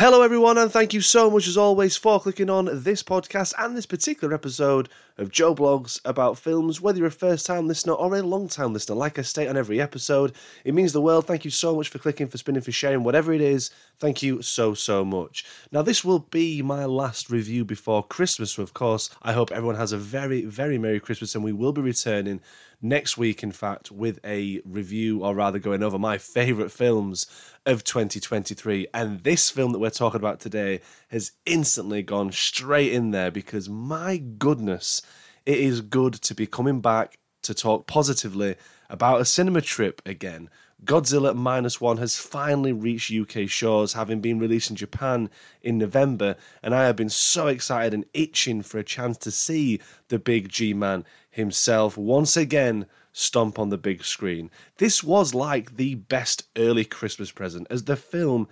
Hello, everyone, and thank you so much as always for clicking on this podcast and this particular episode of Joe Blogs about films. Whether you're a first time listener or a long time listener, like I state on every episode, it means the world. Thank you so much for clicking, for spinning, for sharing, whatever it is. Thank you so, so much. Now, this will be my last review before Christmas, of course, I hope everyone has a very, very Merry Christmas, and we will be returning next week, in fact, with a review, or rather going over my favourite films of 2023. And this film that we're talking about today has instantly gone straight in there because, my goodness, it is good to be coming back to talk positively about a cinema trip again. Godzilla Minus One has finally reached UK shores, having been released in Japan in November, and I have been so excited and itching for a chance to see the big G Man himself once again stomp on the big screen. This was like the best early Christmas present, as the film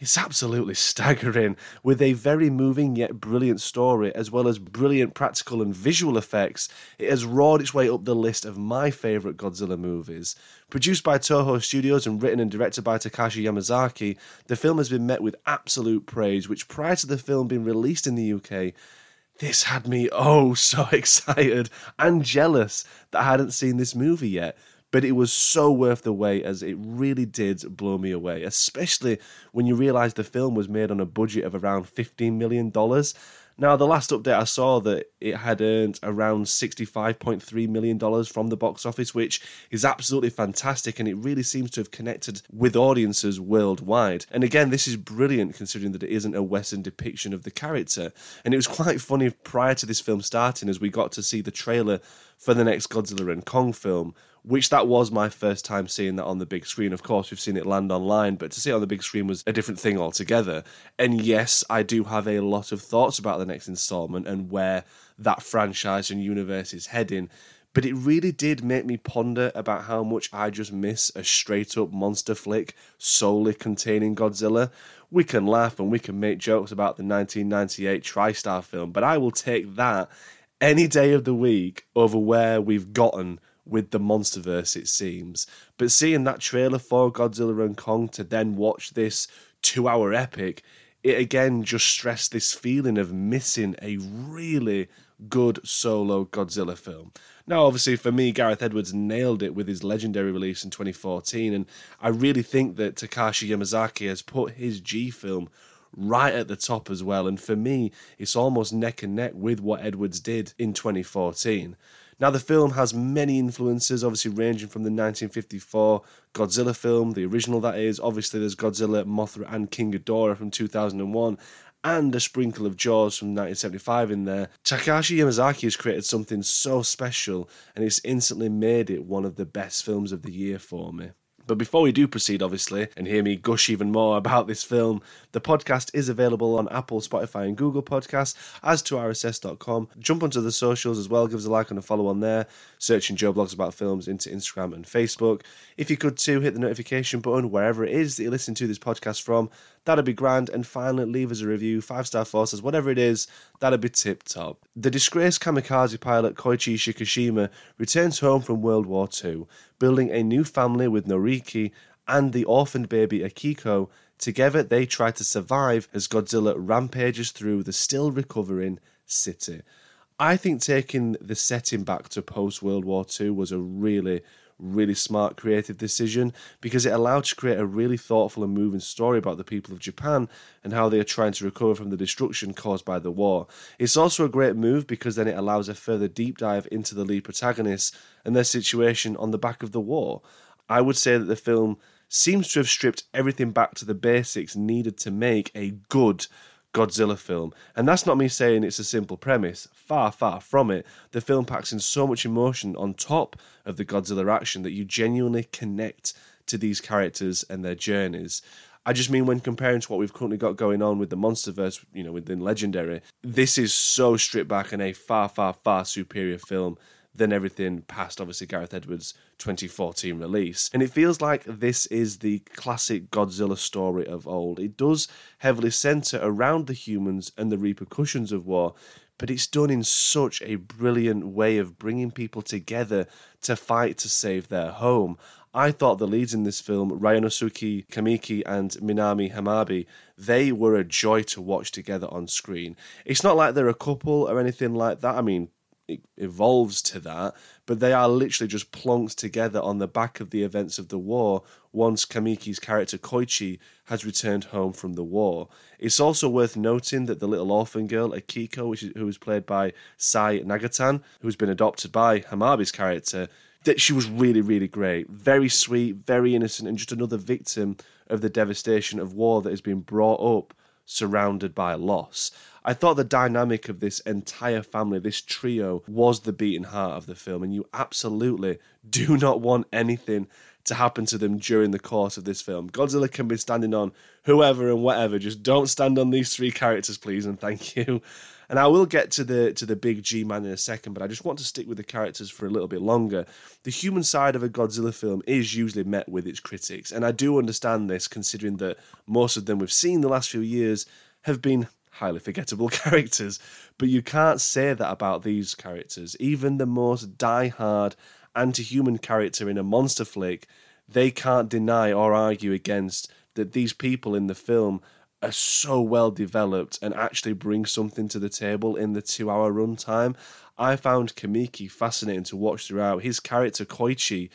is absolutely staggering, with a very moving yet brilliant story, as well as brilliant practical and visual effects. It has roared its way up the list of my favourite Godzilla movies. Produced by Toho Studios and written and directed by Takashi Yamazaki, the film has been met with absolute praise, which prior to the film being released in the UK, this had me oh so excited and jealous that I hadn't seen this movie yet. But it was so worth the wait as it really did blow me away, especially when you realise the film was made on a budget of around $15 million. Now, the last update I saw that it had earned around $65.3 million from the box office, which is absolutely fantastic and it really seems to have connected with audiences worldwide. And again, this is brilliant considering that it isn't a Western depiction of the character. And it was quite funny prior to this film starting as we got to see the trailer for the next Godzilla and Kong film, which that was my first time seeing that on the big screen. Of course, we've seen it land online, but to see it on the big screen was a different thing altogether. And yes, I do have a lot of thoughts about the next installment and where that franchise and universe is heading. But it really did make me ponder about how much I just miss a straight up monster flick solely containing Godzilla. We can laugh and we can make jokes about the 1998 TriStar film, but I will take that any day of the week over where we've gotten with the MonsterVerse, it seems. But seeing that trailer for Godzilla and Kong to then watch this two hour epic, it again just stressed this feeling of missing a really good solo Godzilla film. Now, obviously, for me, Gareth Edwards nailed it with his legendary release in 2014, and I really think that Takashi Yamazaki has put his G film right at the top as well. And for me, it's almost neck and neck with what Edwards did in 2014. Now, the film has many influences, obviously ranging from the 1954 Godzilla film, the original that is. Obviously, there's Godzilla, Mothra, and King Ghidorah from 2001, and a sprinkle of Jaws from 1975 in there. Takashi Yamazaki has created something so special, and it's instantly made it one of the best films of the year for me. But before we do proceed, obviously, and hear me gush even more about this film, the podcast is available on Apple, Spotify, and Google Podcasts, as to RSS.com. Jump onto the socials as well, give us a like and a follow on there, searching Joe Blogs About Films into Instagram and Facebook. If you could too, hit the notification button wherever it is that you listen to this podcast from. That'd be grand. And finally, leave us a review, five star four forces, whatever it is, that'd be tip top. The disgraced kamikaze pilot Koichi Shikishima returns home from World War II, building a new family with Noriko and the orphaned baby Akiko. Together, they try to survive as Godzilla rampages through the still recovering city. I think taking the setting back to post World War II was a really, really smart creative decision because it allowed to create a really thoughtful and moving story about the people of Japan and how they are trying to recover from the destruction caused by the war. It's also a great move because then it allows a further deep dive into the lead protagonists and their situation on the back of the war. I would say that the film seems to have stripped everything back to the basics needed to make a good Godzilla film. And that's not me saying it's a simple premise. Far, far from it. The film packs in so much emotion on top of the Godzilla action that you genuinely connect to these characters and their journeys. I just mean when comparing to what we've currently got going on with the MonsterVerse, you know, within Legendary, this is so stripped back and a far, far, far superior film than everything past, obviously, Gareth Edwards' 2014 release. And it feels like this is the classic Godzilla story of old. It does heavily centre around the humans and the repercussions of war, but it's done in such a brilliant way of bringing people together to fight to save their home. I thought the leads in this film, Ryunosuke Kamiki and Minami Hamabe, they were a joy to watch together on screen. It's not like they're a couple or anything like that. I mean, it evolves to that, but they are literally just plonked together on the back of the events of the war once Kamiki's character Koichi has returned home from the war. It's also worth noting that the little orphan girl, Akiko, which is, who was played by Sai Nagatan, who's been adopted by Hamabe's character, that she was really, really great. Very sweet, very innocent, and just another victim of the devastation of war that has been brought up surrounded by loss. I thought the dynamic of this entire family, this trio, was the beating heart of the film, and you absolutely do not want anything to happen to them during the course of this film. Godzilla can be standing on whoever and whatever. Just don't stand on these three characters, please, and thank you. And I will get to the to the big G man in a second, but I just want to stick with the characters for a little bit longer. The human side of a Godzilla film is usually met with its critics, and I do understand this, considering that most of them we've seen the last few years have been highly forgettable characters. But you can't say that about these characters. Even the most die-hard anti-human character in a monster flick, they can't deny or argue against that these people in the film are so well developed and actually bring something to the table in the two hour runtime. I found Kamiki fascinating to watch throughout. His character Koichi,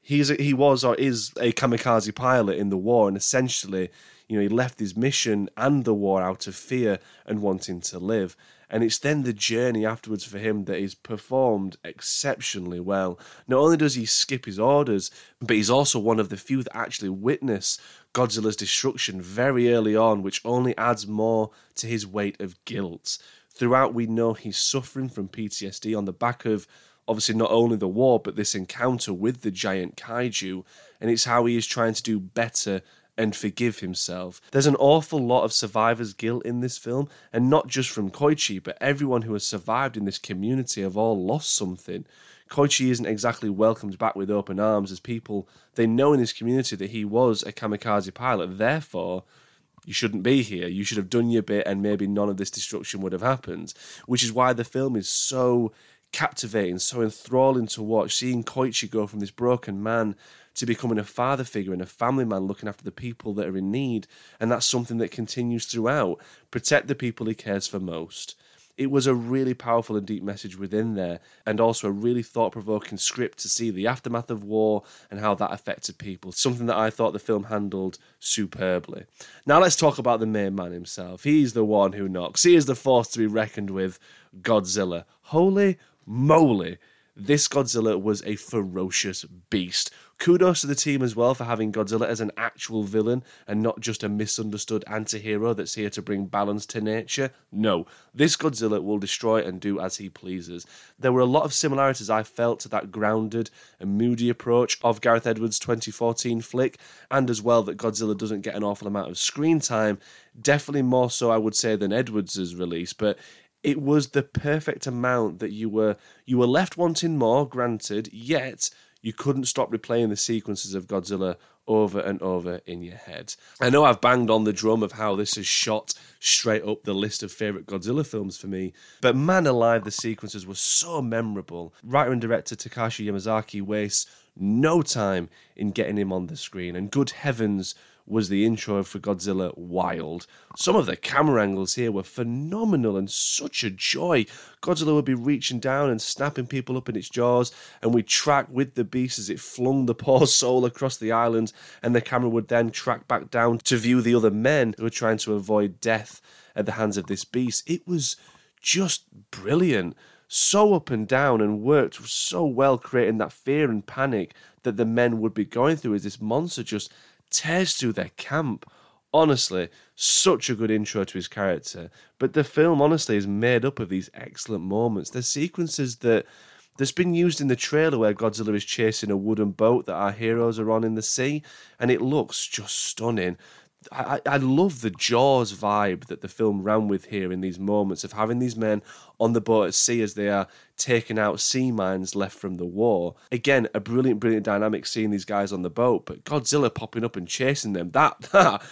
he's a, he was or is a kamikaze pilot in the war, and essentially, you know, he left his mission and the war out of fear and wanting to live. And it's then the journey afterwards for him that is performed exceptionally well. Not only does he skip his orders, but he's also one of the few that actually witness Godzilla's destruction very early on, which only adds more to his weight of guilt. Throughout, we know he's suffering from PTSD on the back of obviously not only the war, but this encounter with the giant kaiju, and it's how he is trying to do better and forgive himself. There's an awful lot of survivor's guilt in this film, and not just from Koichi, but everyone who has survived in this community have all lost something. Koichi isn't exactly welcomed back with open arms as people they know in this community that he was a kamikaze pilot. Therefore, you shouldn't be here. You should have done your bit, and maybe none of this destruction would have happened. Which is why the film is so captivating, so enthralling to watch. Seeing Koichi go from this broken man to becoming a father figure and a family man looking after the people that are in need. And that's something that continues throughout. Protect the people he cares for most. It was a really powerful and deep message within there, and also a really thought provoking script to see the aftermath of war and how that affected people. Something that I thought the film handled superbly. Now let's talk about the main man himself. He's the one who knocks. He is the force to be reckoned with Godzilla. Holy moly! This Godzilla was a ferocious beast Kudos to the team as well for having Godzilla as an actual villain and not just a misunderstood anti hero that's here to bring balance to nature. No, this Godzilla will destroy and do as he pleases. There were a lot of similarities I felt to that grounded and moody approach of Gareth Edwards' 2014 flick, and as well that Godzilla doesn't get an awful amount of screen time. Definitely more so, I would say, than Edwards' release, but it was the perfect amount that you were you were left wanting more granted yet you couldn't stop replaying the sequences of Godzilla over and over in your head. I know I've banged on the drum of how this has shot straight up the list of favourite Godzilla films for me, but man alive, the sequences were so memorable. Writer and director Takashi Yamazaki wastes no time in getting him on the screen, and good heavens, was the intro for Godzilla Wild. Some of the camera angles here were phenomenal and such a joy. Godzilla would be reaching down and snapping people up in its jaws, and we'd track with the beast as it flung the poor soul across the island, and the camera would then track back down to view the other men who were trying to avoid death at the hands of this beast. It was just brilliant so up and down and worked so well creating that fear and panic that the men would be going through as this monster just tears through their camp. Honestly, such a good intro to his character. But the film, honestly, is made up of these excellent moments. There's sequences that that's been used in the trailer where Godzilla is chasing a wooden boat that our heroes are on in the sea, and it looks just stunning. I, I love the Jaws vibe that the film ran with here in these moments of having these men on the boat at sea as they are taking out sea mines left from the war. Again, a brilliant, brilliant dynamic seeing these guys on the boat, but Godzilla popping up and chasing them. That, that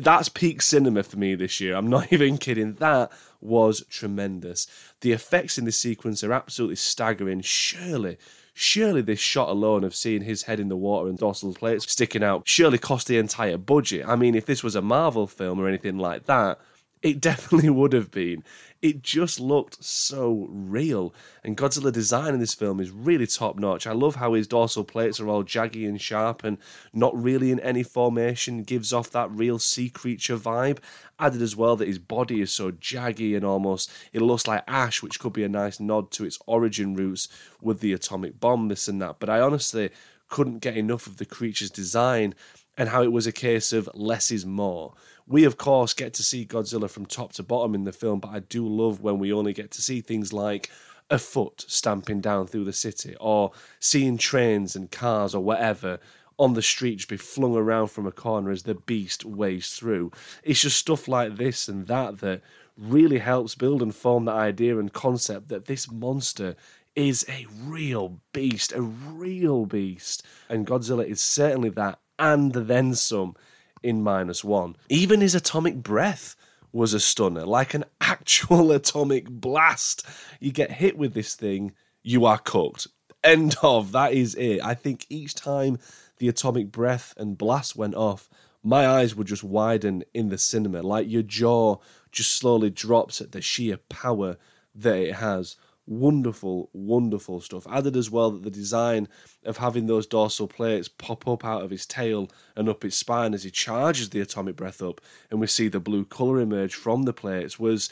that's peak cinema for me this year. I'm not even kidding. That was tremendous. The effects in this sequence are absolutely staggering. Surely, surely this shot alone of seeing his head in the water and dorsal plates sticking out surely cost the entire budget. I mean, if this was a Marvel film or anything like that, it definitely would have been. It just looked so real. And Godzilla design in this film is really top notch. I love how his dorsal plates are all jaggy and sharp and not really in any formation, gives off that real sea creature vibe. Added as well that his body is so jaggy and almost it looks like ash, which could be a nice nod to its origin roots with the atomic bomb, this and that. But I honestly couldn't get enough of the creature's design and how it was a case of less is more. We, of course, get to see Godzilla from top to bottom in the film, but I do love when we only get to see things like a foot stamping down through the city, or seeing trains and cars or whatever on the street just be flung around from a corner as the beast waves through. It's just stuff like this and that that really helps build and form the idea and concept that this monster is a real beast, a real beast. And Godzilla is certainly that and then some in minus one. Even his atomic breath was a stunner, like an actual atomic blast. You get hit with this thing, you are cooked. End of. That is it. I think each time the atomic breath and blast went off, my eyes would just widen in the cinema, like your jaw just slowly drops at the sheer power that it has wonderful, wonderful stuff. Added as well that the design of having those dorsal plates pop up out of his tail and up his spine as he charges the atomic breath up, and we see the blue colour emerge from the plates was,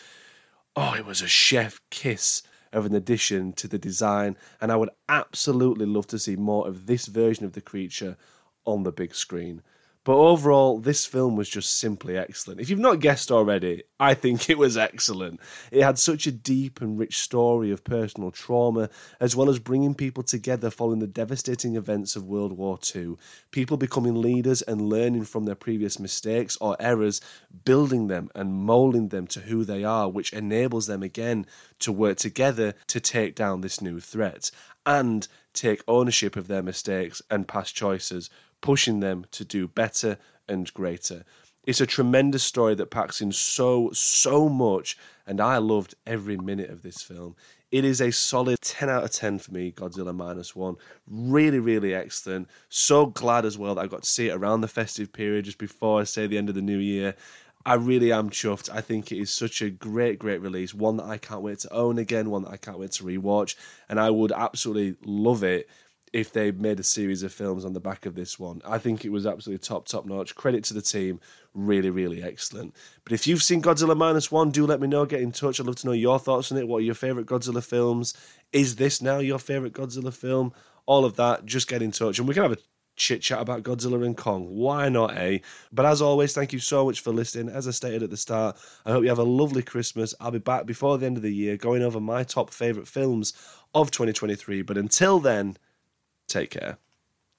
oh, it was a chef kiss of an addition to the design, and I would absolutely love to see more of this version of the creature on the big screen. But overall, this film was just simply excellent. If you've not guessed already, I think it was excellent. It had such a deep and rich story of personal trauma, as well as bringing people together following the devastating events of World War II. People becoming leaders and learning from their previous mistakes or errors, building them and molding them to who they are, which enables them again to work together to take down this new threat and take ownership of their mistakes and past choices pushing them to do better and greater. It's a tremendous story that packs in so, so much, and I loved every minute of this film. It is a solid 10 out of 10 for me, Godzilla Minus One. Really, really excellent. So glad as well that I got to see it around the festive period just before I say the end of the new year. I really am chuffed. I think it is such a great, great release. One that I can't wait to own again, one that I can't wait to rewatch. And I would absolutely love it if they made a series of films on the back of this one. I think it was absolutely top, top notch. Credit to the team. Really, really excellent. But if you've seen Godzilla Minus One, do let me know. Get in touch. I'd love to know your thoughts on it. What are your favourite Godzilla films? Is this now your favourite Godzilla film? All of that. Just get in touch and we can have a chit chat about Godzilla and Kong. Why not, eh? But as always, thank you so much for listening. As I stated at the start, I hope you have a lovely Christmas. I'll be back before the end of the year going over my top favourite films of 2023. But until then, Take care.